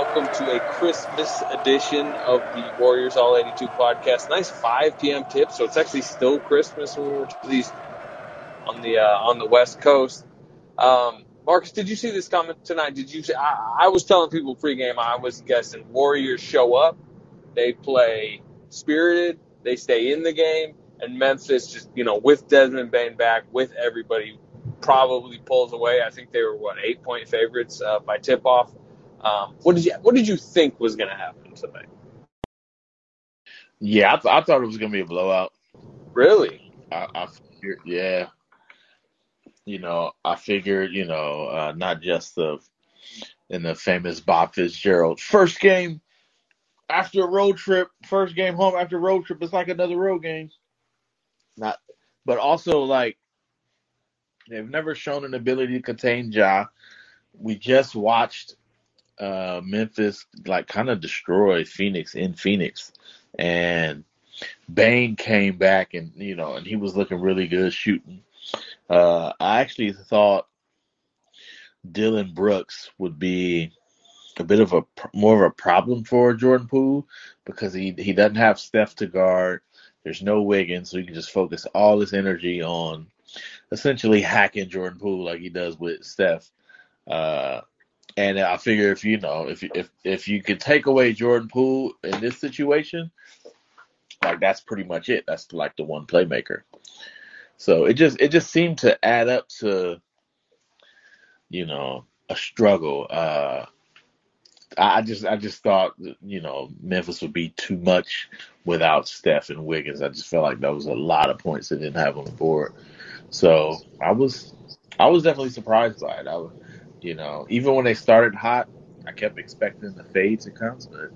welcome to a Christmas edition of the Warriors All 82 podcast. Nice 5 p.m. tip, so it's actually still Christmas when we're these on the uh, on the West Coast. Um, Marcus, did you see this comment tonight? Did you? See, I, I was telling people pregame. I was guessing Warriors show up, they play spirited, they stay in the game, and Memphis just you know with Desmond Bane back, with everybody probably pulls away. I think they were what eight point favorites uh, by tip off. Um, what did you What did you think was going to happen tonight? Yeah, I, th- I thought it was going to be a blowout. Really? I, I figured, yeah. You know, I figured, you know, uh, not just the in the famous Bob Fitzgerald first game after a road trip, first game home after road trip. It's like another road game. Not, but also like they've never shown an ability to contain Ja. We just watched uh, Memphis like kind of destroyed Phoenix in Phoenix, and Bane came back and you know and he was looking really good shooting. Uh, I actually thought Dillon Brooks would be a bit of a more of a problem for Jordan Poole because he he doesn't have Steph to guard. There's no Wiggins, so he can just focus all his energy on essentially hacking Jordan Poole like he does with Steph. Uh, and I figure if you know if if if you could take away Jordan Poole in this situation, like that's pretty much it. That's like the one playmaker. So it just it just seemed to add up to you know a struggle. Uh, I just I just thought you know Memphis would be too much without Steph and Wiggins. I just felt like that was a lot of points they didn't have on the board. So I was I was definitely surprised by it. I was, you know, even when they started hot, I kept expecting the fade to come, but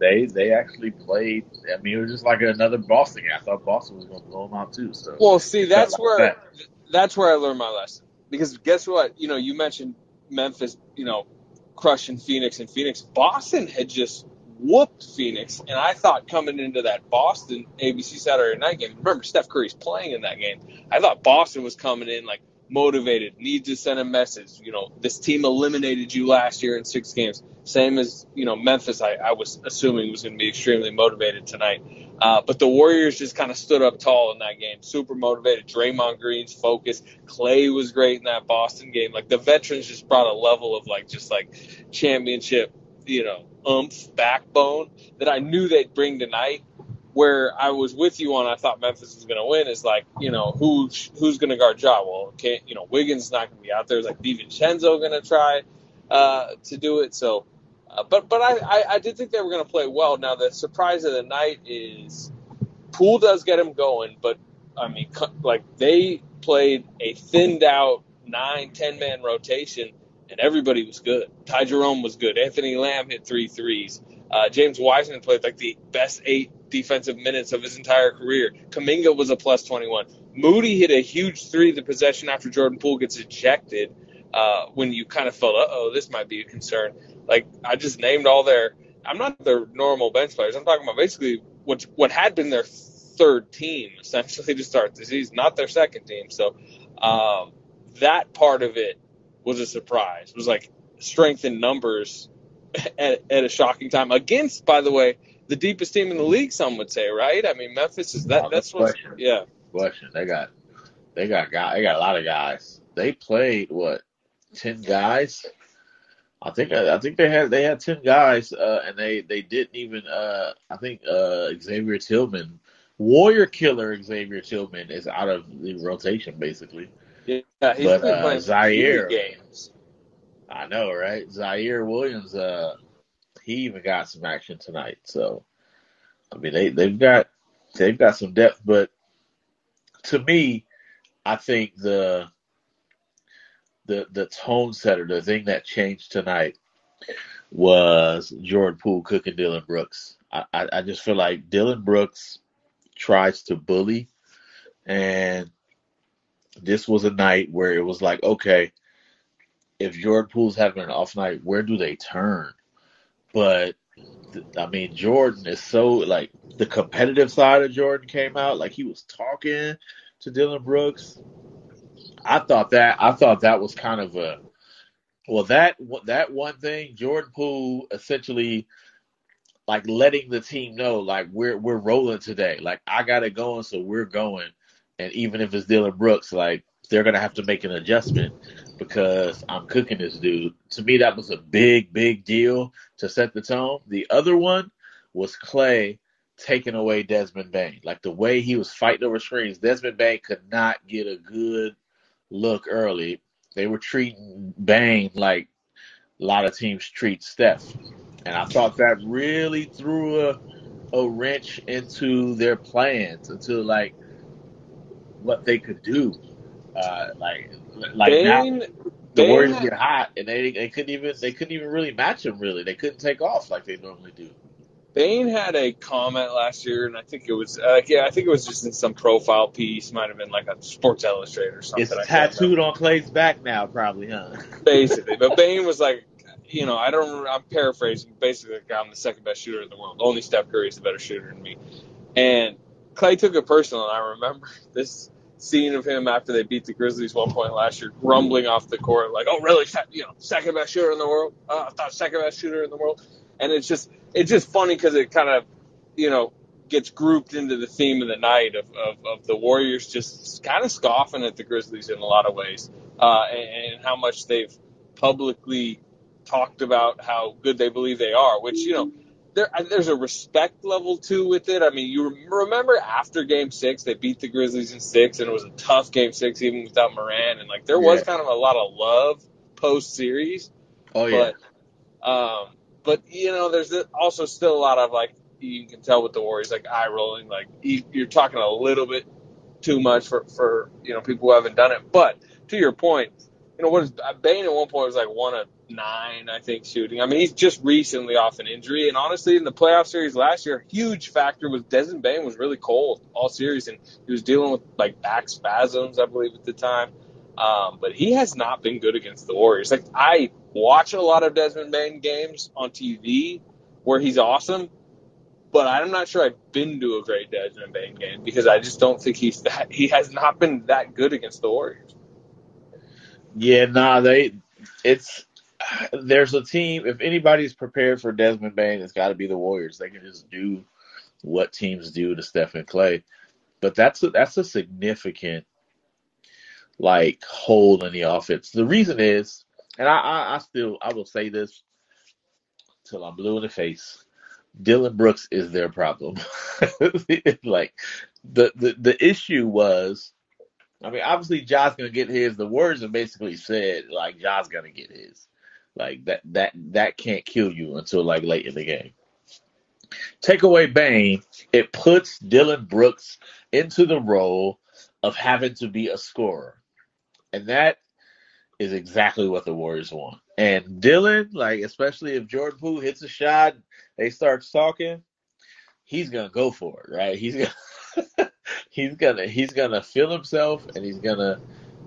they they actually played. I mean, it was just like another Boston game. I thought Boston was going to blow them out too. So well, see, that's like where that. that's where I learned my lesson. Because guess what? You know, you mentioned Memphis. You know, crushing Phoenix and Phoenix. Boston had just whooped Phoenix, and I thought coming into that Boston ABC Saturday night game, remember Steph Curry's playing in that game. I thought Boston was coming in like motivated, needs to send a message. You know, this team eliminated you last year in six games. Same as, you know, Memphis, I, I was assuming was going to be extremely motivated tonight. Uh, but the Warriors just kind of stood up tall in that game, super motivated. Draymond Green's focus. Klay was great in that Boston game. Like the veterans just brought a level of like, just like championship, you know, umph, backbone that I knew they'd bring tonight where I was with you on, I thought Memphis was going to win is like, you know, who's who's going to guard Ja? Well, can't you know, Wiggins not going to be out there. Is like DiVincenzo going to try uh, to do it? So, uh, but but I, I I did think they were going to play well. Now the surprise of the night is Poole does get him going, but I mean, like they played a thinned out nine ten man rotation, and everybody was good. Ty Jerome was good. Anthony Lamb hit three threes. Uh, James Wiseman played like the best eight defensive minutes of his entire career. Kuminga was a plus 21. Moody hit a huge three the possession after Jordan Poole gets ejected uh, when you kind of felt, oh, this might be a concern. Like, I just named all their, I'm not their normal bench players. I'm talking about basically what, what had been their third team, essentially, to start the season, not their second team. So um, that part of it was a surprise. It was like strength in numbers at, at a shocking time against, by the way, the deepest team in the league. Some would say, right? I mean, Memphis is that. that's what. Yeah. Question. They got, they got guy. They got a lot of guys. They played what, ten guys? I think I think they had they had ten guys, uh, and they they didn't even. Uh, I think uh, Xavier Tillman, Warrior Killer Xavier Tillman, is out of the rotation basically. Yeah, he's but, been uh, playing Ziaire games. I know, right? Ziaire Williams, uh, he even got some action tonight. So, I mean, they they've got they've got some depth, but to me, I think the the the tone setter, the thing that changed tonight was Jordan Poole cooking Dillon Brooks. I, I, I just feel like Dillon Brooks tries to bully, and this was a night where it was like, okay, if Jordan Poole's having an off night, where do they turn? But I mean, Jordan is so like the competitive side of Jordan came out. Like he was talking to Dillon Brooks. I thought that I thought that was kind of a Well, that that one thing, Jordan Poole essentially like letting the team know like we're we're rolling today. Like I got it going, so we're going. And even if it's Dillon Brooks, like they're gonna have to make an adjustment because I'm cooking this dude. To me, that was a big, big deal to set the tone. The other one was Klay taking away Desmond Bane. Like the way he was fighting over screens, Desmond Bane could not get a good look early. They were treating Bane like a lot of teams treat Steph. And I thought that really threw a, a wrench into their plans, into like what they could do. Uh, like like now the Bane Warriors had get hot and they they couldn't even they couldn't even really match them really. They couldn't take off like they normally do. Bane had a comment last year, and I think it was uh, yeah, I think it was just in some profile piece, might have been like a Sports Illustrated or something. It's tattooed on Klay's back now, probably, huh? basically. But Bane was like, you know, I don't. I'm paraphrasing. Basically, like, I'm the second best shooter in the world. Only Steph Curry is a better shooter than me. And Klay took it personal. And I remember this scene of him after they beat the Grizzlies one point last year, grumbling off the court, like, "Oh, really? You know, second best shooter in the world? Uh, I thought second best shooter in the world." And it's just, it's just funny because it kind of, you know, gets grouped into the theme of the night of, of, of the Warriors just kind of scoffing at the Grizzlies in a lot of ways, uh, and, and how much they've publicly talked about how good they believe they are, which, you know, there, there's a respect level too with it. I mean, you remember after Game Six, they beat the Grizzlies in six, and it was a tough Game Six even without Moran, and like there was Yeah. kind of a lot of love post series, Oh yeah. but um, but you know, there's also still a lot of like you can tell with the Warriors, like eye rolling, like you- you're talking a little bit too much for for you know people who haven't done it. But to your point, you know what is Bane at one point was like one of nine, I think, shooting. I mean, he's just recently off an injury, and honestly, in the playoff series last year, huge factor was Desmond Bane was really cold all series, and he was dealing with like back spasms, I believe, at the time. Um, but he has not been good against the Warriors. Like I watch a lot of Desmond Bane games on TV where he's awesome, but I'm not sure I've been to a great Desmond Bane game because I just don't think he's that. He has not been that good against the Warriors. Yeah, nah, they it's there's a team if anybody's prepared for Desmond Bane, it's gotta be the Warriors. They can just do what teams do to Stephen Klay. But that's a that's a significant like hole in the offense. The reason is, and I, I, I still I will say this till I'm blue in the face. Dillon Brooks is their problem. like the, the the issue was I mean, obviously, Josh gonna get his. The words have basically said like Josh gonna get his. Like that that that can't kill you until like late in the game. Take away Bane, it puts Dillon Brooks into the role of having to be a scorer, and that is exactly what the Warriors want. And Dillon, like especially if Jordan Poole hits a shot, they start talking. He's gonna go for it, right? He's gonna he's gonna he's gonna feel himself, and he's gonna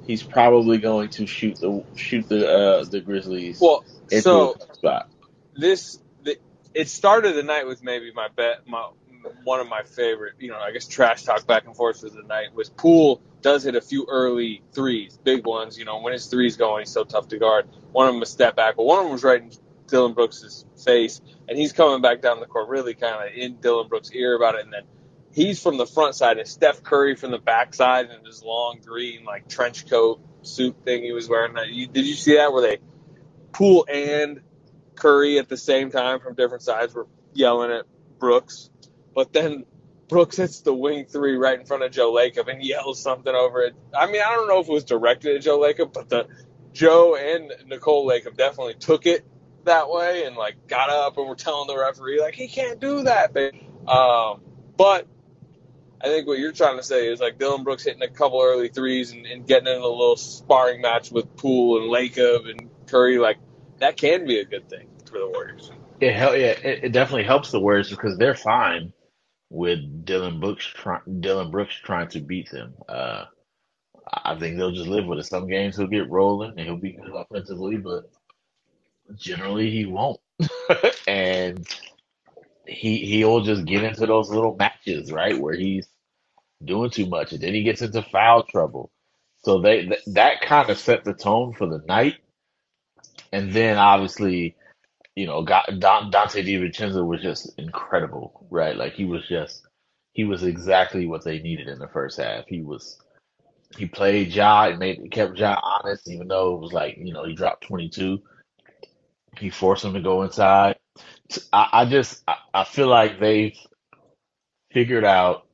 he's probably going to shoot the shoot the uh, the Grizzlies Well, so this the, it started the night with maybe my bet my one of my favorite you know I guess trash talk back and forth of the night was Poole does hit a few early threes big ones you know when his threes going he's so tough to guard. One of them a step back but one of them was right in Dillon Brooks's face and he's coming back down the court really kind of in Dillon Brooks ear about it and then he's from the front side and Steph Curry from the back side in his long green like trench coat suit thing he was wearing did you see that where they Poole and Curry at the same time from different sides were yelling at Brooks. But then Brooks hits the wing three right in front of Joe Lacob and yells something over it. I mean, I don't know if it was directed at Joe Lacob, but the Joe and Nicole Lacob definitely took it that way and like got up and were telling the referee like he can't do that. Um, but I think what you're trying to say is like Dillon Brooks hitting a couple early threes and, and getting in a little sparring match with Poole and Lacob and Curry. Like that can be a good thing for the Warriors. It hel- yeah, it, it definitely helps the Warriors because they're fine with Dillon Brooks try- Dillon Brooks trying to beat them. Uh, I think they'll just live with it. Some games he'll get rolling and he'll be good offensively, but generally he won't. and he he'll just get into those little matches, right, where he's doing too much, and then he gets into foul trouble. So they th- that kind of set the tone for the night. and then obviously, you know, got Don, Donte DiVincenzo was just incredible, right? Like he was just he was exactly what they needed in the first half. He was he played Ja and made kept Ja honest, even though it was like you know he dropped twenty two. He forced him to go inside. I, I just I, I feel like they've figured out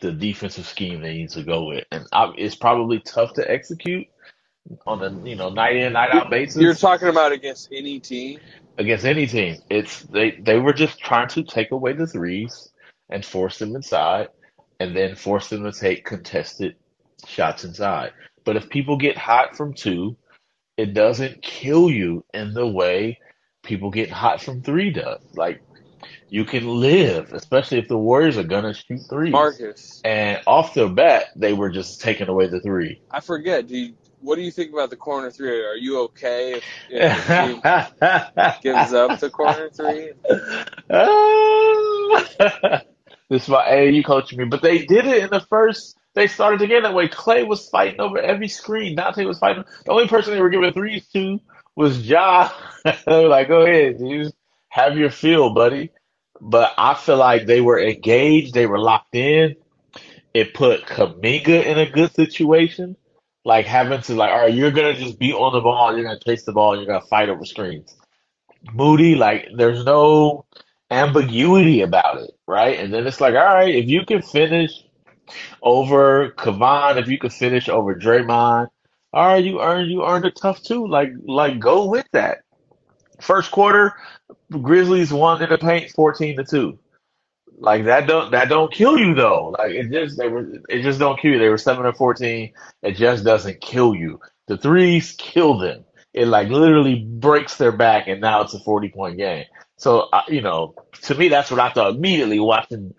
the defensive scheme they need to go with, and I, it's probably tough to execute on a you know night in night out basis. You're talking about against any team. Against any team, it's they they were just trying to take away the threes and force them inside, and then force them to take contested shots inside. But if people get hot from two, it doesn't kill you in the way people get hot from three does. Like you can live, especially if the Warriors are gonna shoot three. Marcus. And off the bat, they were just taking away the three. I forget. Do you, what do you think about the corner three? Are you okay if, if the team gives up the corner three? this is my AAU coaching me, but they did it in the first. They started to get that way. Klay was fighting over every screen. Donte was fighting. The only person they were giving threes to was Ja. they were like, "Go ahead, dude, have your feel, buddy." But I feel like they were engaged. They were locked in. It put Kuminga in a good situation, like having to like, all right, you're gonna just be on the ball. You're gonna chase the ball. You're gonna fight over screens. Moody, like, there's no ambiguity about it, right? And then it's like, all right, if you can finish over Kevon, if you can finish over Draymond, all right, you earned you earned a tough two. Like like go with that. First quarter, Grizzlies won in the paint, fourteen to two. Like that don't that don't kill you though. Like it just they were it just don't kill you. They were seven or fourteen. It just doesn't kill you. The threes kill them. It like literally breaks their back, and now it's a forty point game. So uh, you know, to me, that's what I thought immediately watching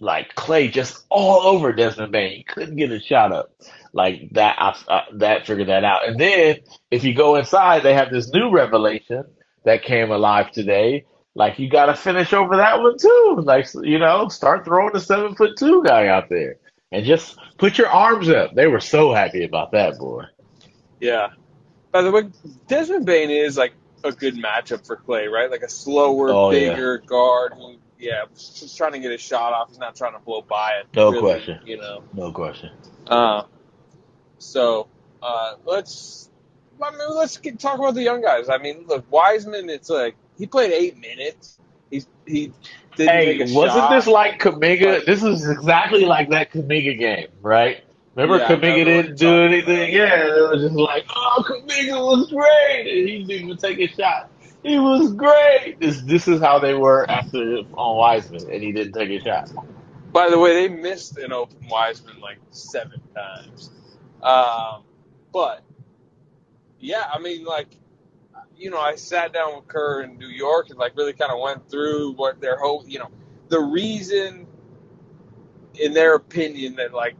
like Klay just all over Desmond Bane. He couldn't get a shot up like that. I, uh, that figured that out. And then if you go inside, they have this new revelation that came alive today. Like you got to finish over that one too. Like you know, start throwing the seven foot two guy out there and just put your arms up. They were so happy about that, boy. Yeah. By the way, Desmond Bane is like a good matchup for Klay, right? Like a slower, Oh yeah, bigger guard who, yeah, just trying to get his shot off. He's not trying to blow by it. no Really, question, you know. no question. Uh, so uh, let's. I mean, let's get, talk about the young guys. I mean, look, Wiseman. It's like he played eight minutes. He he didn't Hey, wasn't shot. this like Kuminga? This is exactly like that Kuminga game, right? Remember yeah, Kuminga didn't do anything? Yeah, it was just like, oh, Kuminga was great, and he didn't even take a shot. He was great. This this is how they were after on Wiseman, and he didn't take a shot. By the way, they missed an open Wiseman like seven times. Um, but yeah, I mean, like you know, I sat down with Kerr in New York and like really kind of went through what their whole, you know, the reason, in their opinion, that like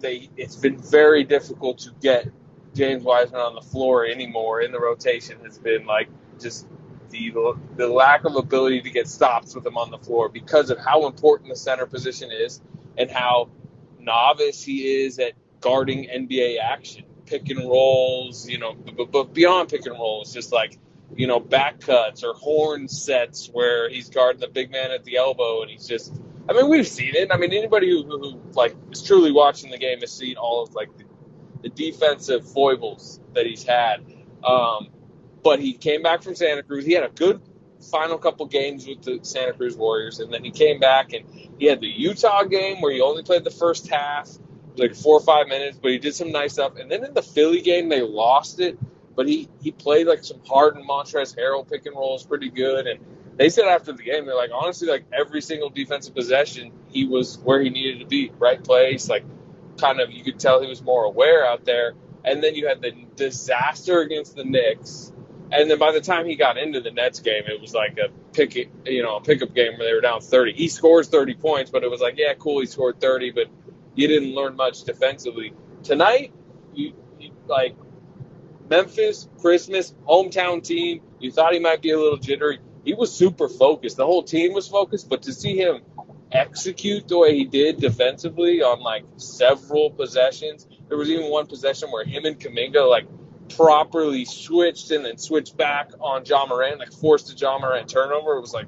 they, it's been very difficult to get James Wiseman on the floor anymore in the rotation has been like just the the lack of ability to get stops with him on the floor because of how important the center position is and how novice he is at guarding NBA action, pick and rolls, you know, but, but beyond pick and rolls, just like you know back cuts or horn sets where he's guarding the big man at the elbow and he's just. I mean, we've seen it. I mean, anybody who, who, who like is truly watching the game has seen all of like the, the defensive foibles that he's had. Um, but he came back from Santa Cruz. He had a good final couple games with the Santa Cruz Warriors, and then he came back and he had the Utah game where he only played the first half, like four or five minutes, but he did some nice stuff. And then in the Philly game, they lost it, but he he played like some Harden Montrezl Harrell pick and rolls pretty good. And they said after the game, they're like honestly, like every single defensive possession, he was where he needed to be, right place, like kind of you could tell he was more aware out there. And then you had the disaster against the Knicks. And then by the time he got into the Nets game, it was like a pick, you know, a pickup game where they were down 30. He scores 30 points, but it was like, yeah, cool, he scored 30, but you didn't learn much defensively. Tonight, you, you like Memphis, Christmas, hometown team. You thought he might be a little jittery. He was super focused. The whole team was focused, but to see him execute the way he did defensively on like several possessions, there was even one possession where him and Kuminga like properly switched and then switched back on Ja Morant, like forced a Ja Morant turnover. It was like,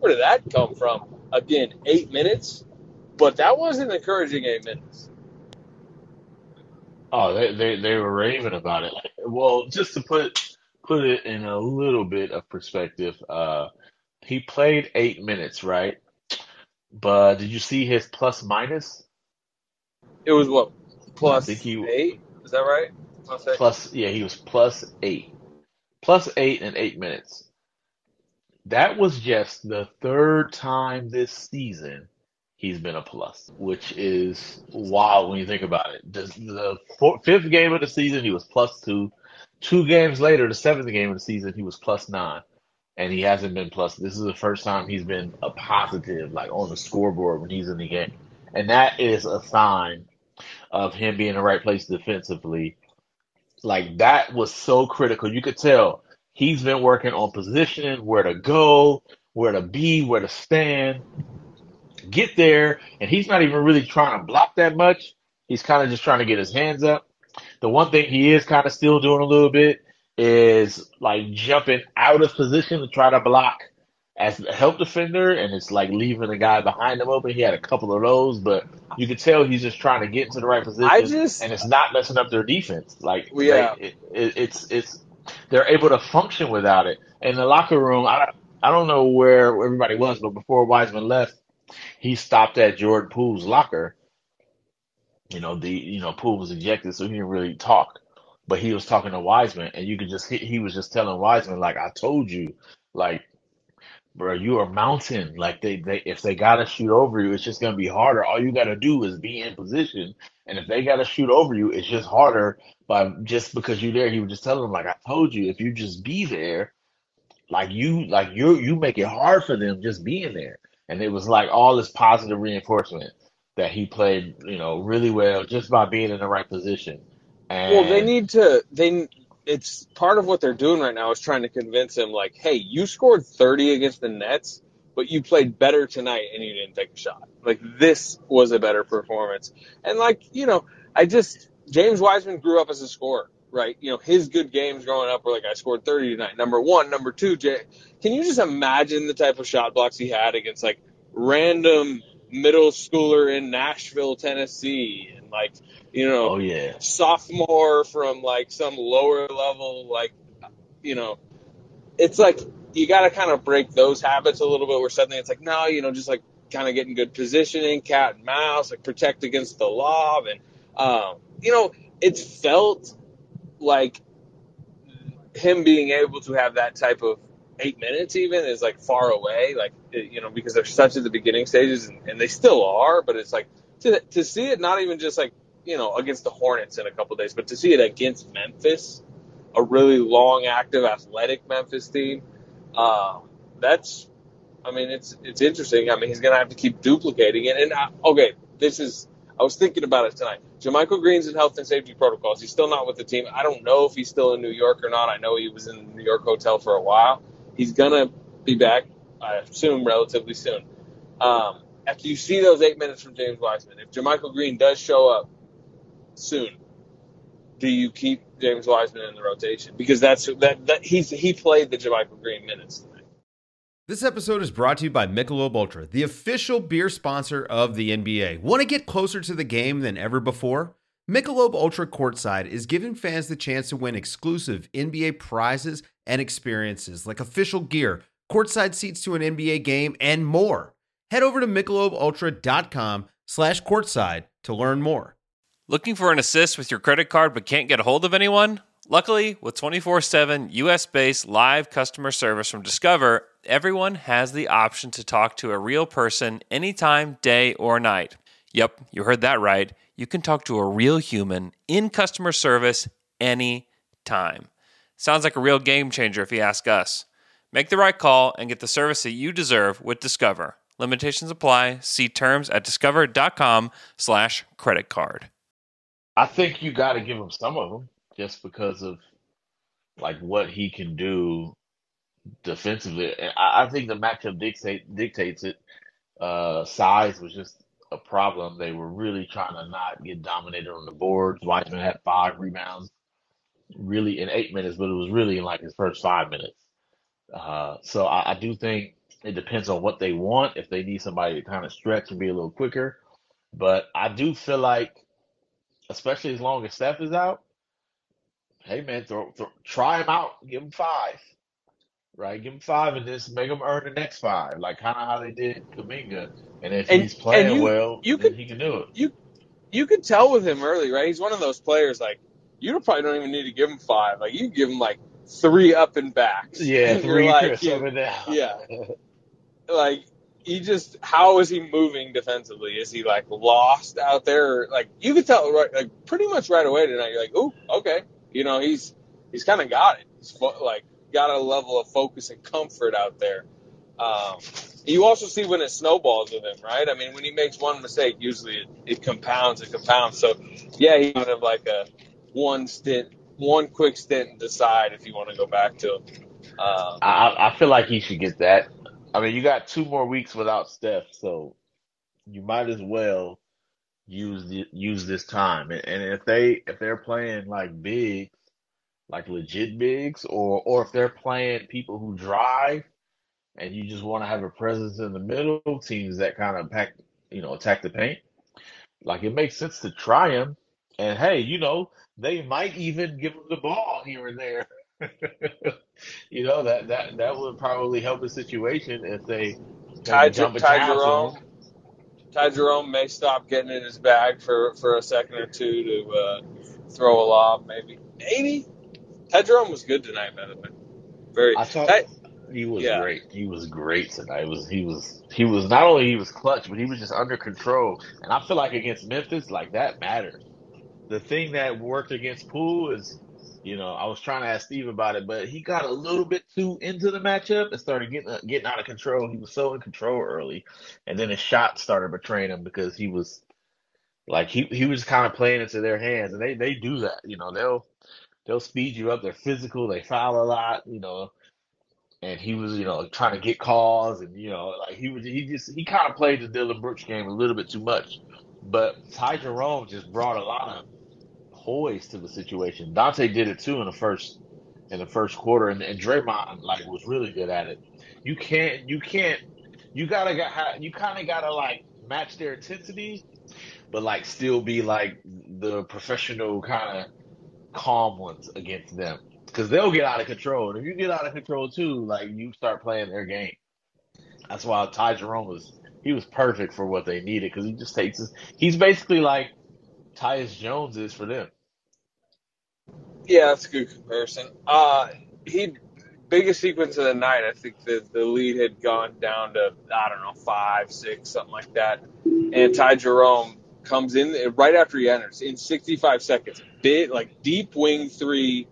where did that come from? Again, eight minutes, but that wasn't encouraging eight minutes. Oh, they, they, they were raving about it. Well, just to put put it in a little bit of perspective, uh, he played eight minutes, right? But did you see his plus minus? It was what plus he eight? Is that right? Plus eight. plus yeah, he was plus eight. Plus eight in eight minutes. That was just the third time this season he's been a plus, which is wild when you think about it. The, the fifth game of the season, he was plus two. Two games later, the seventh game of the season, he was plus nine. And he hasn't been plus. This is the first time he's been a positive, like on the scoreboard when he's in the game. And that is a sign of him being in the right place defensively. Like that was so critical. You could tell he's been working on positioning, where to go, where to be, where to stand get there, and he's not even really trying to block that much. He's kind of just trying to get his hands up. The one thing he is kind of still doing a little bit is like jumping out of position to try to block as a help defender, and it's like leaving the guy behind him open. He had a couple of those, but you could tell he's just trying to get into the right I position, just, and it's not messing up their defense. Like yeah, they, it, it, it's it's they're able to function without it. In the locker room, I I don't know where everybody was, but before Wiseman left he stopped at Jordan Poole's locker. You know, the you know Poole was ejected, so he didn't really talk. But he was talking to Wiseman, and you could just he, he was just telling Wiseman like, "I told you, like, bro, you are mountain. Like they they if they gotta shoot over you, it's just gonna be harder. All you gotta do is be in position, and if they gotta shoot over you, it's just harder. But just because you're there, he was just telling them like, "I told you, if you just be there, like you like you you make it hard for them just being there." And it was like all this positive reinforcement that he played, you know, really well just by being in the right position. Well, they need to. They it's part of what they're doing right now is trying to convince him, like, hey, you scored 30 against the Nets, but you played better tonight and you didn't take a shot. Like this was a better performance. And like you know, I just James Wiseman grew up as a scorer, right? You know, his good games growing up were like I scored 30 tonight. Number one, number two, Jay, can you just imagine the type of shot blocks he had against like random middle schooler in Nashville, Tennessee, and like you know oh yeah, sophomore from like some lower level, like you know, it's like you got to kind of break those habits a little bit. Where suddenly it's like no, you know, just like kind of getting good positioning, cat and mouse, like protect against the lob, and um, you know, it's felt like him being able to have that type of eight minutes even is like far away, like you know, because they're such at the beginning stages, and, and they still are. But it's like to to see it not even just like you know against the Hornets in a couple days, but to see it against Memphis, a really long, active, athletic Memphis team. Uh, that's, I mean, it's it's interesting. I mean, he's gonna have to keep duplicating it. And I, okay, this is. I was thinking about it tonight. JaMychal Green's in health and safety protocols. He's still not with the team. I don't know if he's still in New York or not. I know he was in the New York hotel for a while. He's gonna be back, I assume, relatively soon. Um, after you see those eight minutes from James Wiseman, if JaMychal Green does show up soon, do you keep James Wiseman in the rotation? Because that's that, that he's he played the JaMychal Green minutes. This episode is brought to you by Michelob Ultra, the official beer sponsor of the NBA. Want to get closer to the game than ever before? Michelob Ultra Courtside is giving fans the chance to win exclusive NBA prizes and experiences like official gear, courtside seats to an NBA game, and more. Head over to michelobultra.com slash courtside to learn more. Looking for an assist with your credit card but can't get a hold of anyone? Luckily, with 24 7 US based live customer service from Discover, everyone has the option to talk to a real person anytime, day or night. Yep, you heard that right. You can talk to a real human in customer service anytime. Sounds like a real game changer if you ask us. Make the right call and get the service that you deserve with Discover. Limitations apply. See terms at discover.com slash credit card. I think you got to give him some of them just because of like what he can do defensively. And I, I think the matchup dictate dictates it. Uh, size was just a problem. They were really trying to not get dominated on the boards. Wiseman had five rebounds really in eight minutes, but it was really in like his first five minutes. Uh, so I, I do think it depends on what they want. If they need somebody to kind of stretch and be a little quicker, but I do feel like, especially as long as Steph is out, hey man, throw, throw try him out, give him five, right? Give him five and just make him earn the next five, like kind of how they did Kuminga. And if And he's and playing you well, you then could he can do it. you you could tell with him early, right? He's one of those players like you probably don't even need to give him five. Like you give him like three up and backs, Yeah, three like, Chris you, up and yeah, like he just how is he moving defensively? Is he like lost out there? Like you could tell right, like pretty much right away tonight. You're like, oh, okay, you know he's he's kind of got it. He's like got a level of focus and comfort out there. Um, you also see when it snowballs with him, right? I mean, when he makes one mistake, usually it, it compounds and compounds. So, yeah, he kind of like a one stint, one quick stint and decide if you want to go back to him. Um, I I feel like he should get that. I mean, you got two more weeks without Steph, so you might as well use the, use this time. And, and if they if they're playing like bigs, like legit bigs, or or if they're playing people who drive, and you just want to have a presence in the middle, teams that kind of pack, you know, attack the paint. Like it makes sense to try him. And hey, you know, they might even give him the ball here and there. You know, that that that would probably help the situation if they Ty, maybe Jer- dump Ty Jerome. Ty Jerome may stop getting in his bag for, for a second or two to uh, throw a lob, maybe. Maybe. Jerome was good tonight, by the way. Very. I thought Ty, he was yeah. great. He was great tonight. It was he was he was not only he was clutch, but he was just under control. And I feel like against Memphis, like that matters. The thing that worked against Poole is, you know, I was trying to ask Steve about it, but he got a little bit too into the matchup and started getting uh, getting out of control. He was so in control early, and then his shot started betraying him because he was like he he was kind of playing into their hands, and they they do that. You know, they'll they'll speed you up. They're physical. They foul a lot. You know, and he was, you know, trying to get calls, and you know, like he was, he just, he kind of played the Dillon Brooks game a little bit too much. But Ty Jerome just brought a lot of poise to the situation. Donte did it too in the first, in the first quarter, and, and Draymond like was really good at it. You can't, you can't, you gotta got, you kind of gotta like match their intensity, but like still be like the professional kind of calm ones against them because they'll get out of control. And if you get out of control too, like you start playing their game. That's why Ty Jerome was he was perfect for what they needed because he just takes his. He's basically like Tyus Jones is for them. Yeah, that's a good comparison. Uh, he biggest sequence of the night. I think the the lead had gone down to I don't know five, six, something like that. And Ty Jerome comes in right after he enters in 65 seconds. Bit like deep wing three,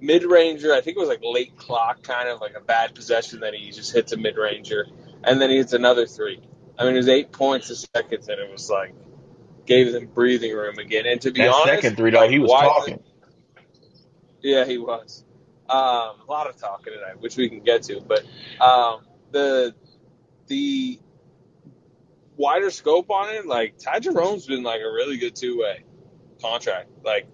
mid ranger. I think it was like late clock, kind of like a bad possession that he just hits a mid ranger, and then he hits another three. I mean, it was eight points a second, and it was like gave them breathing room again. And to be That honest, second three though, like he was talking. Yeah, he was. Um, a lot of talking tonight, which we can get to, but um, the the wider scope on it, like Ty Jerome's been like a really good two way contract. Like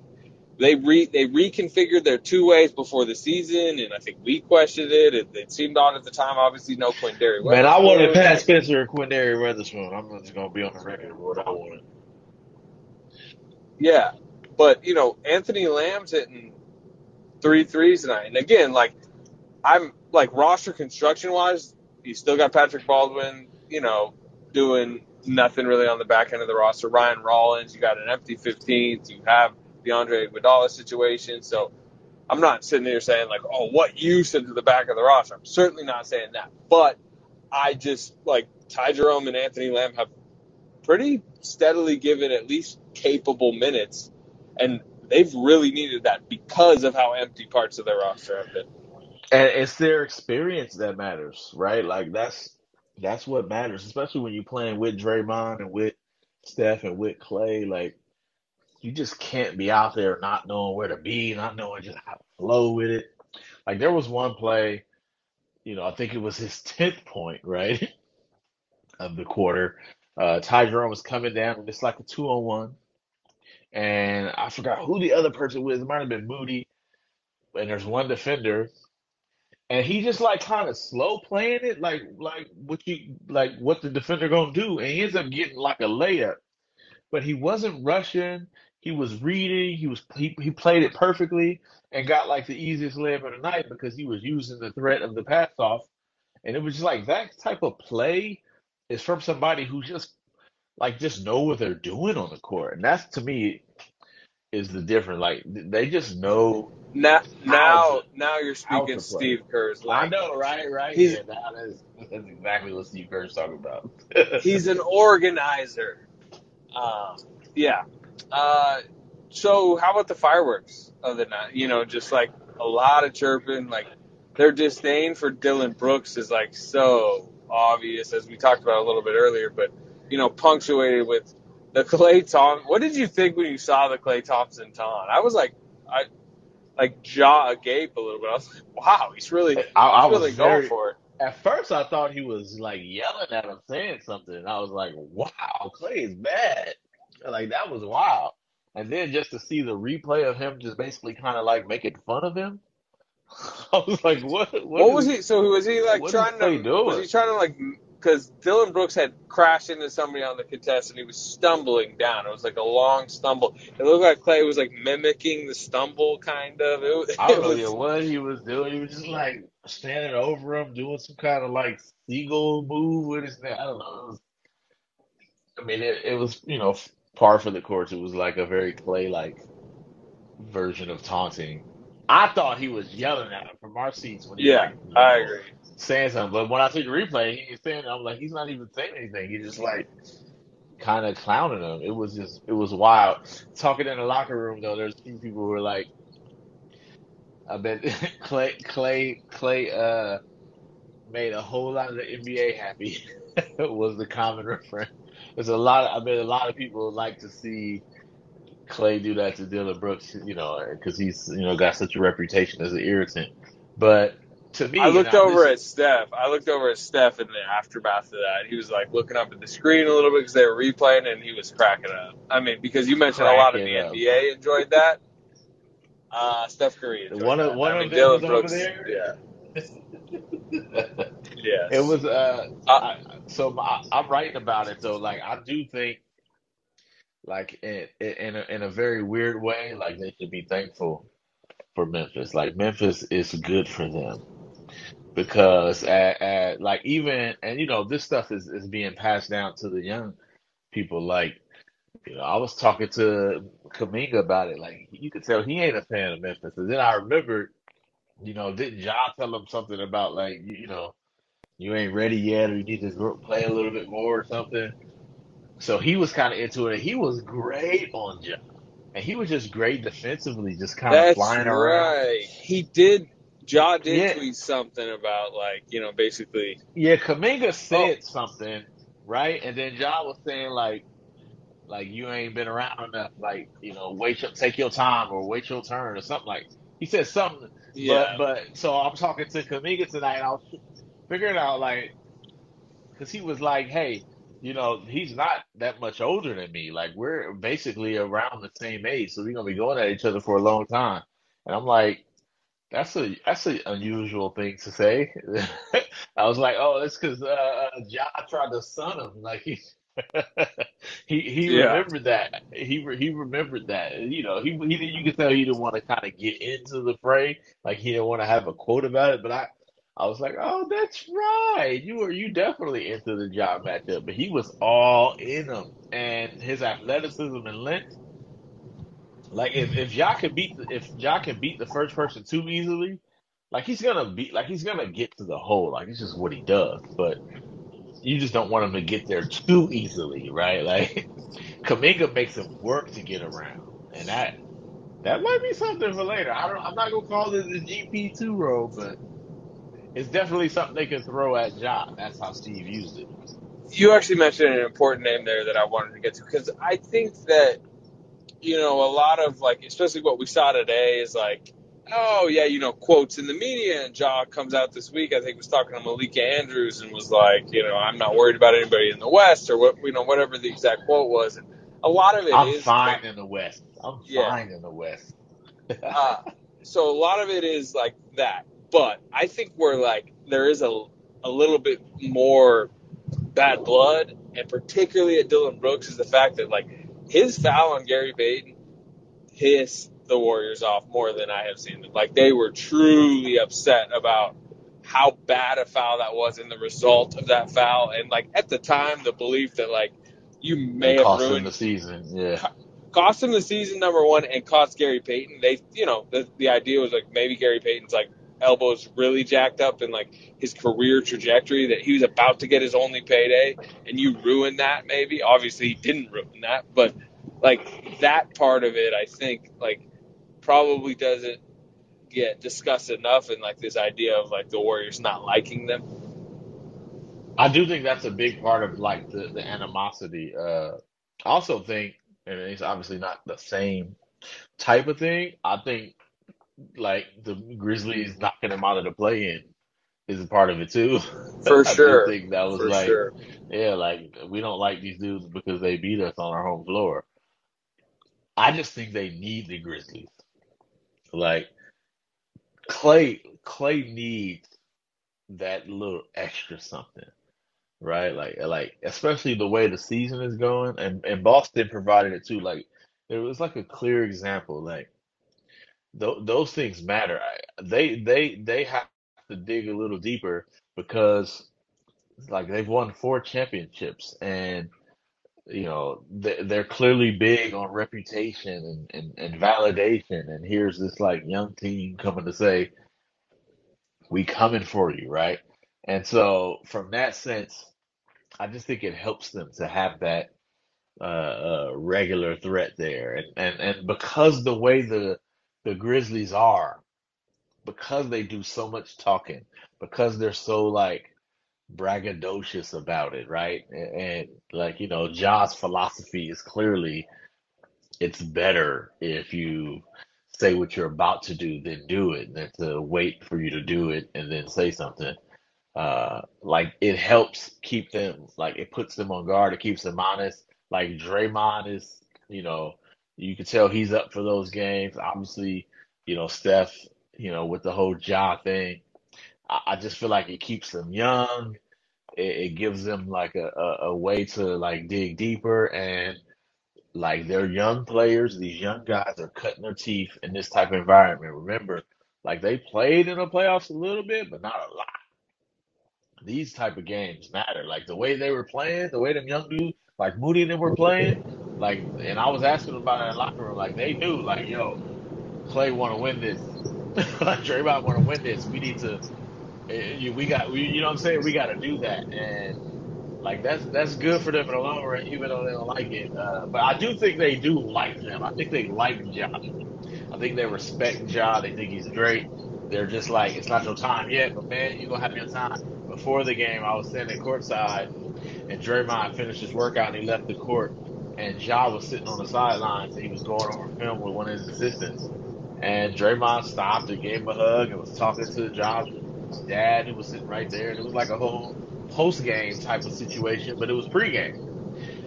they re they reconfigured their two ways before the season, and I think we questioned it. It, it seemed odd at the time. Obviously, no Quinndary. Man, I wanted Pat Spencer and Quinndary Weatherspoon. I'm just gonna be on the record of what I wanted. Yeah, but you know, Anthony Lamb's hitting three threes tonight, and again, like I'm like roster construction wise, you still got Patrick Baldwin, you know, doing nothing really on the back end of the roster. Ryan Rollins, you got an empty 15th. You have the Andre Iguodala situation, so I'm not sitting here saying like, oh, what use into the back of the roster. I'm certainly not saying that, but I just like Ty Jerome and Anthony Lamb have pretty steadily given at least capable minutes, and they've really needed that because of how empty parts of their roster have been. And it's their experience that matters, right? Like that's that's what matters, especially when you're playing with Draymond and with Steph and with Klay. Like you just can't be out there not knowing where to be, not knowing just how to flow with it. Like there was one play, you know, I think it was his tenth point, right, of the quarter. Uh, Ty Jerome was coming down, it's like a two on one, and I forgot who the other person was. It might have been Moody, and there's one defender, and he just like kind of slow playing it, like like what you like what the defender gonna do, and he ends up getting like a layup, but he wasn't rushing. He was reading. He was he, he played it perfectly and got like the easiest layup of the night because he was using the threat of the pass off, and it was just like that type of play is from somebody who just like just know what they're doing on the court, and that's to me is the difference. Like they just know Now, now, to now you're speaking. Steve Kerr's I know, right? Right? He's Yeah, that is that's exactly what Steve Kerr's talking about. he's an organizer. Um, yeah. Uh, so how about the fireworks of the night? You know, just like a lot of chirping. Like their disdain for Dillon Brooks is like so obvious, as we talked about a little bit earlier. But you know, punctuated with the Klay Thompson. What did you think when you saw the Klay Thompson taunt? I was like, I like jaw agape a little bit. I was like, wow, he's really, he's I, really going very for it. at first I thought he was like yelling at him saying something. I was like, wow, Klay is bad. Like that was wild. And then just to see the replay of him just basically kind of like making fun of him, I was like, what? What, What was he? So was he like what is trying to? Was he trying to like? Because Dillon Brooks had crashed into somebody on the contest and he was stumbling down. It was like a long stumble. It looked like Clay was like mimicking the stumble, kind of. It, was- I don't know was. what he was doing. He was just like standing over him, doing some kind of like seagull move with his. I don't know. I mean, it, it was you know par for the course. It was like a very Klay like version of taunting. I thought he was yelling at him from our seats when he Yeah, like I agree. saying something. But when I took the replay, he's saying I'm like he's not even saying anything. He's just like kind of clowning him. It was just it was wild. Talking in the locker room though, there's a few people who were like, I bet Klay Klay Klay uh made a whole lot of the NBA happy was the common refrain. There's a lot. Of, I bet a lot of people like to see Klay do that to Dillon Brooks, you know, because he's you know got such a reputation as an irritant. But to me, I looked over this at Steph. I looked over at Steph in the aftermath of that. He was like looking up at the screen a little bit because they were replaying, and he was cracking up. I mean, because you mentioned a lot of the up. NBA enjoyed that. Uh, Steph Curry One of that. one I of mean, them Dillon Brooks. there. Yeah. It was uh, Uh, I, so I, I'm writing about it though. Like I do think, like in in a, in a very weird way, like they should be thankful for Memphis. Like Memphis is good for them because at, at like even and you know this stuff is is being passed down to the young people. Like you know, I was talking to Kuminga about it. Like you could tell he ain't a fan of Memphis. And then I remembered, you know, didn't Ja tell him something about like you, you know you ain't ready yet or you need to gr- play a little bit more or something. So he was kind of into it. He was great on Ja. And he was just great defensively, just kind of That's flying around. right. He did. Ja did Yeah, tweet something about like you know basically. yeah, Kuminga Oh, said something, right? And then Ja was saying like like you ain't been around enough, like, you know, wait your take your time or wait your turn or something like he said something but yeah. but so I'm talking to Kuminga tonight and I was figuring out like because he was like, hey, you know, he's not that much older than me. Like we're basically around the same age, so we're gonna be going at each other for a long time. And I'm like, that's a that's an unusual thing to say. I was like, oh, it's because uh, uh, Ja tried to son him. Like he he he Yeah. remembered that. He re- he remembered that. You know, he he you could tell he didn't want to kind of get into the fray. Like he didn't want to have a quote about it. But I I was like, oh, that's right. You were you definitely into the job matchup. But he was all in him, and his athleticism and length. Like if if Ja can beat the, if Ja can beat the first person too easily, like he's gonna beat like he's gonna get to the hole. Like it's just what he does. But you just don't want him to get there too easily, right? Like Kuminga makes him work to get around, and that that might be something for later. I don't. I'm not gonna call this the GP two role, but it's definitely something they can throw at Ja. That's how Steve used it. You actually mentioned an important name there that I wanted to get to because I think that you know a lot of like especially what we saw today is like oh yeah you know quotes in the media and Ja comes out this week I think was talking to Malika Andrews and was like you know I'm not worried about anybody in the West or what you know whatever the exact quote was and a lot of it I'm is fine in the West. I'm yeah fine in the West. uh, so a lot of it is like that. But I think we're like there is a a little bit more bad blood, and particularly at Dillon Brooks is the fact that like his foul on Gary Payton pissed the Warriors off more than I have seen them. Like they were truly upset about how bad a foul that was and the result of that foul, and like at the time the belief that like you may It have cost ruined the season. Yeah. cost him the season number one and cost Gary Payton. They, you know, the, the idea was like maybe Gary Payton's like elbows really jacked up and like his career trajectory that he was about to get his only payday and you ruined that maybe. Obviously he didn't ruin that, but like that part of it I think like probably doesn't get discussed enough in like this idea of like the Warriors not liking them. I do think that's a big part of like the, the animosity. Uh, I also think, and it's obviously not the same type of thing. I think like the Grizzlies knocking them out of the play-in is a part of it too. For sure. I sure. think that was For like, sure. yeah, like we don't like these dudes because they beat us on our home floor. I just think they need the Grizzlies. Like Klay, Klay needs that little extra something, right? Like, like especially the way the season is going, and and Boston provided it too. Like, it was like a clear example. Like, th those things matter. I, they they they have to dig a little deeper because like they've won four championships and you know they, they're clearly big on reputation and, and, and validation. And here's this like young team coming to say we coming for you right? And so from that sense i just think it helps them to have that uh, uh regular threat there. And, and and because the way the the grizzlies are because they do so much talking because they're so like braggadocious about it, right? And, and like, you know, Ja's philosophy is clearly it's better if you say what you're about to do than do it than to wait for you to do it and then say something. Uh, like it helps keep them, like it puts them on guard, it keeps them honest. Like Draymond is, you know, you can tell he's up for those games. Obviously, you know, Steph, you know, with the whole Ja thing. I, I just feel like it keeps them young. It, it gives them like a, a, a way to like dig deeper and like they're young players. These young guys are cutting their teeth in this type of environment. Remember, like they played in the playoffs a little bit, but not a lot. These type of games matter. Like the way they were playing, the way them young dudes, like Moody and them were playing, like, and I was asking them about it in the locker room, like they knew, like, yo, Klay want to win this. like Draymond want to win this. We need to. eh, you- We got. We, you know what I'm saying? We got to do that, and like that's that's good for them in the long run, even though they don't like it. Uh, but I do think they do like them. I think they like Ja. I think they respect Ja. They think he's great. They're just like, it's not your time yet, but man, you gonna have your time. Before the game, I was standing courtside, and Draymond finished his workout and he left the court, and Ja was sitting on the sidelines and he was going over film with one of his assistants. And Draymond stopped and gave him a hug and was talking to Ja's dad, who was sitting right there. And it was like a whole post game type of situation, but it was pregame.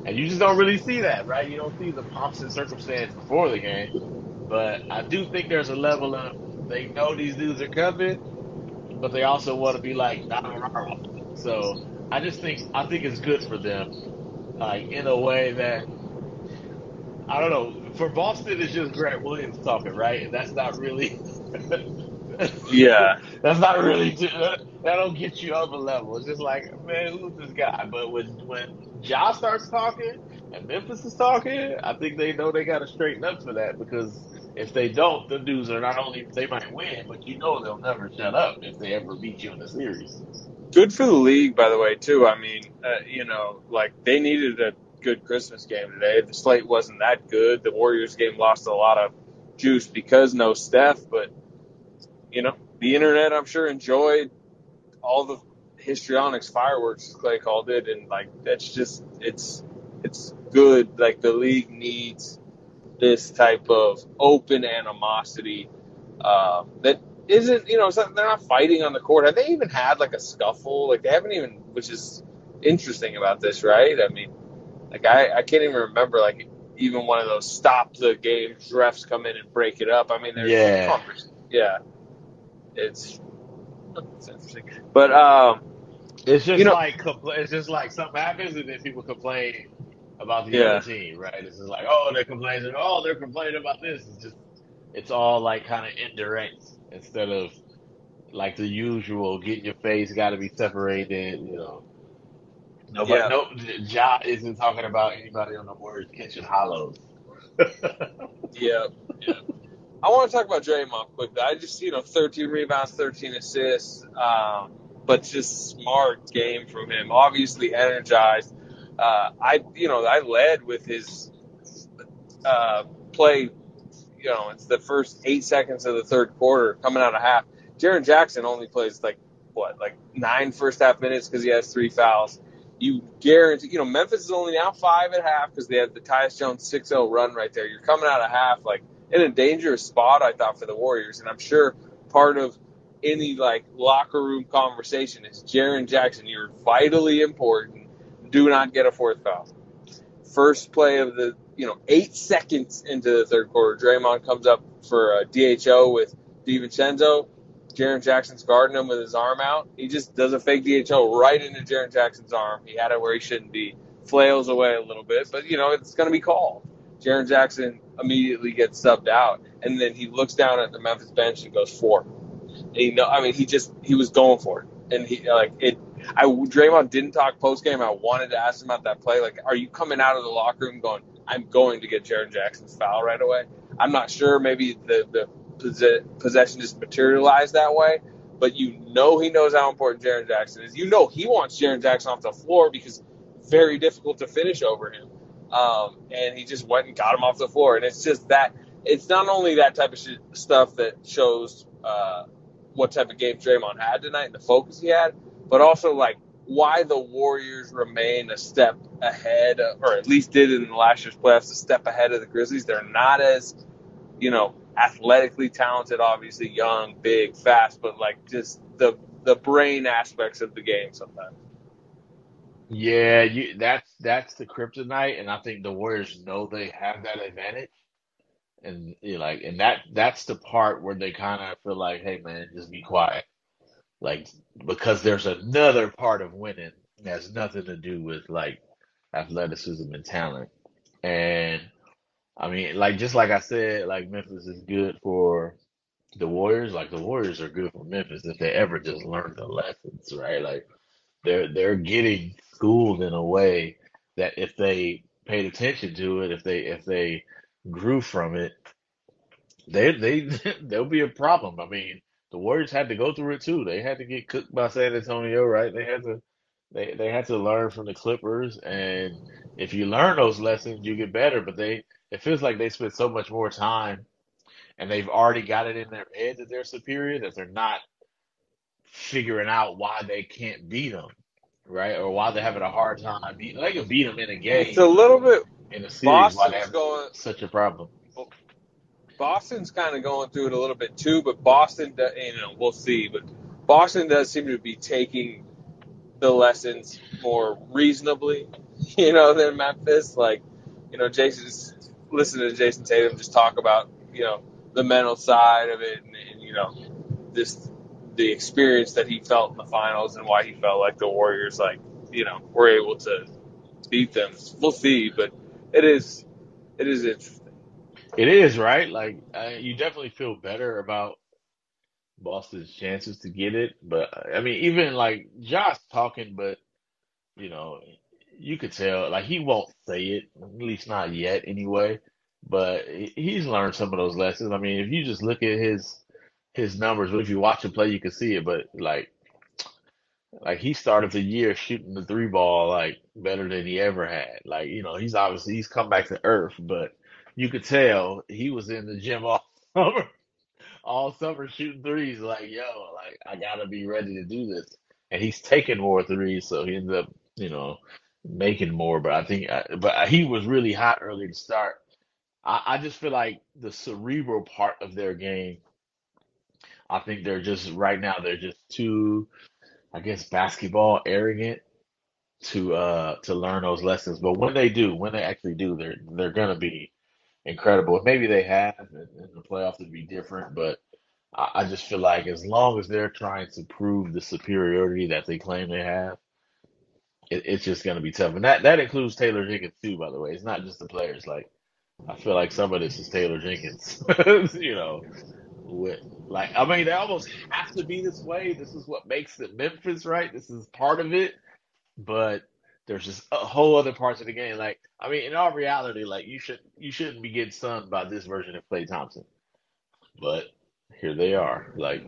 And you just don't really see that, right? You don't see the pomps and circumstance before the game. But I do think there's a level of they know these dudes are coming, but they also want to be like offense. So I just think I think it's good for them, like in a way that I don't know. For Boston, it's just Grant Williams talking, right? And that's not really. Yeah. That's not really that don't get you up a level. It's just like, man, who's this guy? But when when Ja starts talking and Memphis is talking, I think they know they got to straighten up for that because if they don't, the dudes are not only they might win, but you know they'll never shut up if they ever beat you in the series. Good for the league, by the way, too. I mean, uh, you know, like they needed a good Christmas game today. The slate wasn't that good. The Warriors game lost a lot of juice because no Steph, but you know, the internet, I'm sure, enjoyed all the histrionics fireworks, Klay called it, and like that's just it's it's good. Like the league needs this type of open animosity uh, that isn't, you know, not, they're not fighting on the court. Have they even had like a scuffle? Like they haven't even, which is interesting about this, right? I mean, like I, I can't even remember like even one of those stop the game refs come in and break it up. I mean, there's Yeah. yeah, it's it's interesting. But um, It's just you know, like compl- it's just like something happens and then people complain about the other team, right? It's just like, oh, they're complaining, oh, they're complaining about this. It's just it's all like kind of indirect instead of like the usual. Get your face got to be separated, you know. Nobody, yeah, no, Ja isn't talking about anybody on the Warriors catching hollows. yeah, yeah. I want to talk about Draymond quickly. I just you know 13 rebounds, 13 assists, um, but just smart game from him. Obviously energized. Uh, I you know I led with his uh, play. You know, it's the first eight seconds of the third quarter coming out of half. Jaren Jackson only plays like what, like nine first half minutes because he has three fouls. You guarantee, you know, Memphis is only now five at half because they had the Tyus Jones 6-0 run right there. You're coming out of half like in a dangerous spot, I thought, for the Warriors, and I'm sure part of any like locker room conversation is Jaren Jackson. You're vitally important. Do not get a fourth foul first play of the, you know, eight seconds into the third quarter, Draymond comes up for a DHO with DiVincenzo. Jaren Jackson's guarding him with his arm out. He just does a fake DHO right into Jaren Jackson's arm. He had it where he shouldn't be. Flails away a little bit, but, you know, it's going to be called. Jaren Jackson immediately gets subbed out, and then he looks down at the Memphis bench and goes four. And he know, I mean, he just he was going for it, and he like it. I Draymond didn't talk post game. I wanted to ask him about that play. Like, are you coming out of the locker room going, "I'm going to get Jaren Jackson's foul right away"? I'm not sure. Maybe the the posse- possession just materialized that way, but you know he knows how important Jaren Jackson is. You know he wants Jaren Jackson off the floor because very difficult to finish over him. Um, and he just went and got him off the floor. And it's just that it's not only that type of shit, stuff that shows uh, what type of game Draymond had tonight and the focus he had, but also like why the Warriors remain a step ahead, or at least did in the last year's playoffs, a step ahead of the Grizzlies. They're not as, you know, athletically talented, obviously young, big, fast, but like just the the brain aspects of the game sometimes. Yeah, you that's that's the kryptonite, and I think the Warriors know they have that advantage. And like, and that that's the part where they kind of feel like, hey man, just be quiet. Like, because there's another part of winning that has nothing to do with like athleticism and talent. And I mean, like just like I said, like Memphis is good for the Warriors. Like the Warriors are good for Memphis if they ever just learn the lessons, right? Like they're they're getting schooled in a way that if they paid attention to it, if they if they grew from it, they they there'll be a problem. I mean, the Warriors had to go through it too. They had to get cooked by San Antonio, right? They had to they they had to learn from the Clippers, and if you learn those lessons, you get better. But they it feels like they spend so much more time, and they've already got it in their head that they're superior that they're not figuring out why they can't beat them, right? Or why they're having a hard time beating. They can beat them in a game. It's a little bit in a series, why they have going. such a problem. Boston's kind of going through it a little bit too, but Boston, you know, we'll see. But Boston does seem to be taking the lessons more reasonably, you know, than Memphis. Like, you know, Jayson, just listen to Jayson Tatum just talk about, you know, the mental side of it, and, and you know, this the experience that he felt in the finals and why he felt like the Warriors, like, you know, were able to beat them. We'll see, but it is it is interesting. It is, right? Like, you definitely feel better about Boston's chances to get it. But, I mean, even like Josh talking, but, you know, you could tell, like, he won't say it, at least not yet anyway. But he's learned some of those lessons. I mean, if you just look at his his numbers, if you watch him play, you can see it. But like, like he started the year shooting the three ball like better than he ever had. Like, you know, he's obviously he's come back to earth, but you could tell he was in the gym all summer, all summer shooting threes. Like, yo, like I gotta be ready to do this. And he's taking more threes, so he ended up, you know, making more. But I think, uh, but he was really hot early to start. I, I just feel like the cerebral part of their game. I think they're just right now they're just too, I guess, basketball arrogant to uh to learn those lessons. But when they do, when they actually do, they're they're gonna be incredible. Maybe they have, and, and the playoffs would be different, but I, I just feel like as long as they're trying to prove the superiority that they claim they have, it, it's just going to be tough. And that that includes Taylor Jenkins too, by the way. It's not just the players. Like I feel like some of this is Taylor Jenkins. you know, with like I mean they almost have to be this way. This is what makes it Memphis, right? This is part of it. But there's just a whole other parts of the game. Like I mean, in all reality, like you should you shouldn't be getting stunned by this version of Klay Thompson. But here they are. Like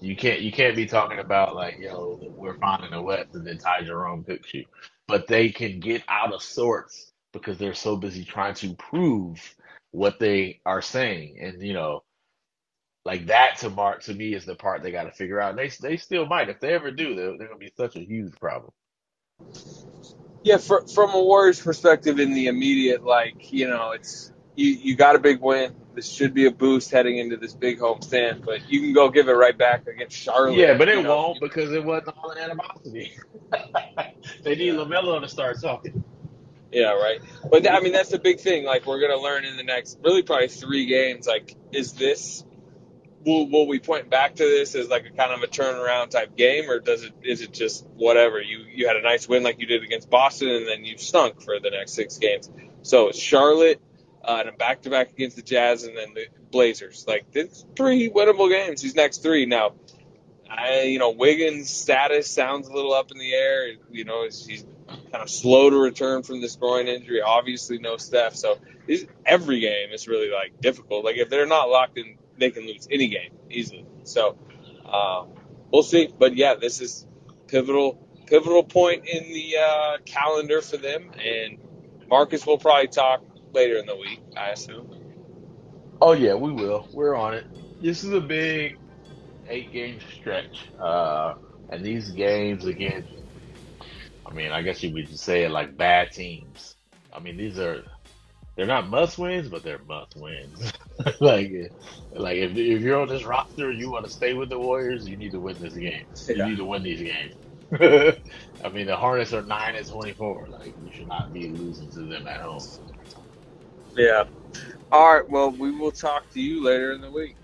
you can't you can't be talking about like yo we're finding the West and then Ty Jerome picks you, but they can get out of sorts because they're so busy trying to prove what they are saying, and you know, like that to Mark to me is the part they got to figure out. And they they still might if they ever do, they're, they're gonna be such a huge problem. Yeah, for, from a Warriors perspective, in the immediate, like you know, it's you you got a big win. This should be a boost heading into this big home stand, but you can go give it right back against Charlotte. Yeah, but it know. won't because it wasn't all an animosity. they need LaMelo to start talking. Yeah, right. But I mean, that's the big thing. Like we're gonna learn in the next, really probably three games. Like, is this will will we point back to this as like a kind of a turnaround type game, or does it is it just whatever? You you had a nice win like you did against Boston, and then you stunk for the next six games. So Charlotte, uh, and back to back against the Jazz, and then the Blazers. Like it's three winnable games. These next three now. I, you know, Wiggins' status sounds a little up in the air. You know, he's kind of slow to return from this groin injury. Obviously, no Steph, so this, every game is really like difficult. Like if they're not locked in, they can lose any game easily. So um, we'll see. But yeah, this is pivotal pivotal point in the uh, calendar for them. And Marcus will probably talk later in the week, I assume. Oh yeah, we will. We're on it. This is a big eight game stretch, uh, and these games again. I mean, I guess you would say it like bad teams. I mean, these are they're not must wins, but they're must wins. like, like if, if you're on this roster, and you want to stay with the Warriors, you need to win this game. You Yeah. need to win these games. I mean, the Hornets are nine and twenty-four. Like, you should not be losing to them at home. Yeah. All right. Well, we will talk to you later in the week.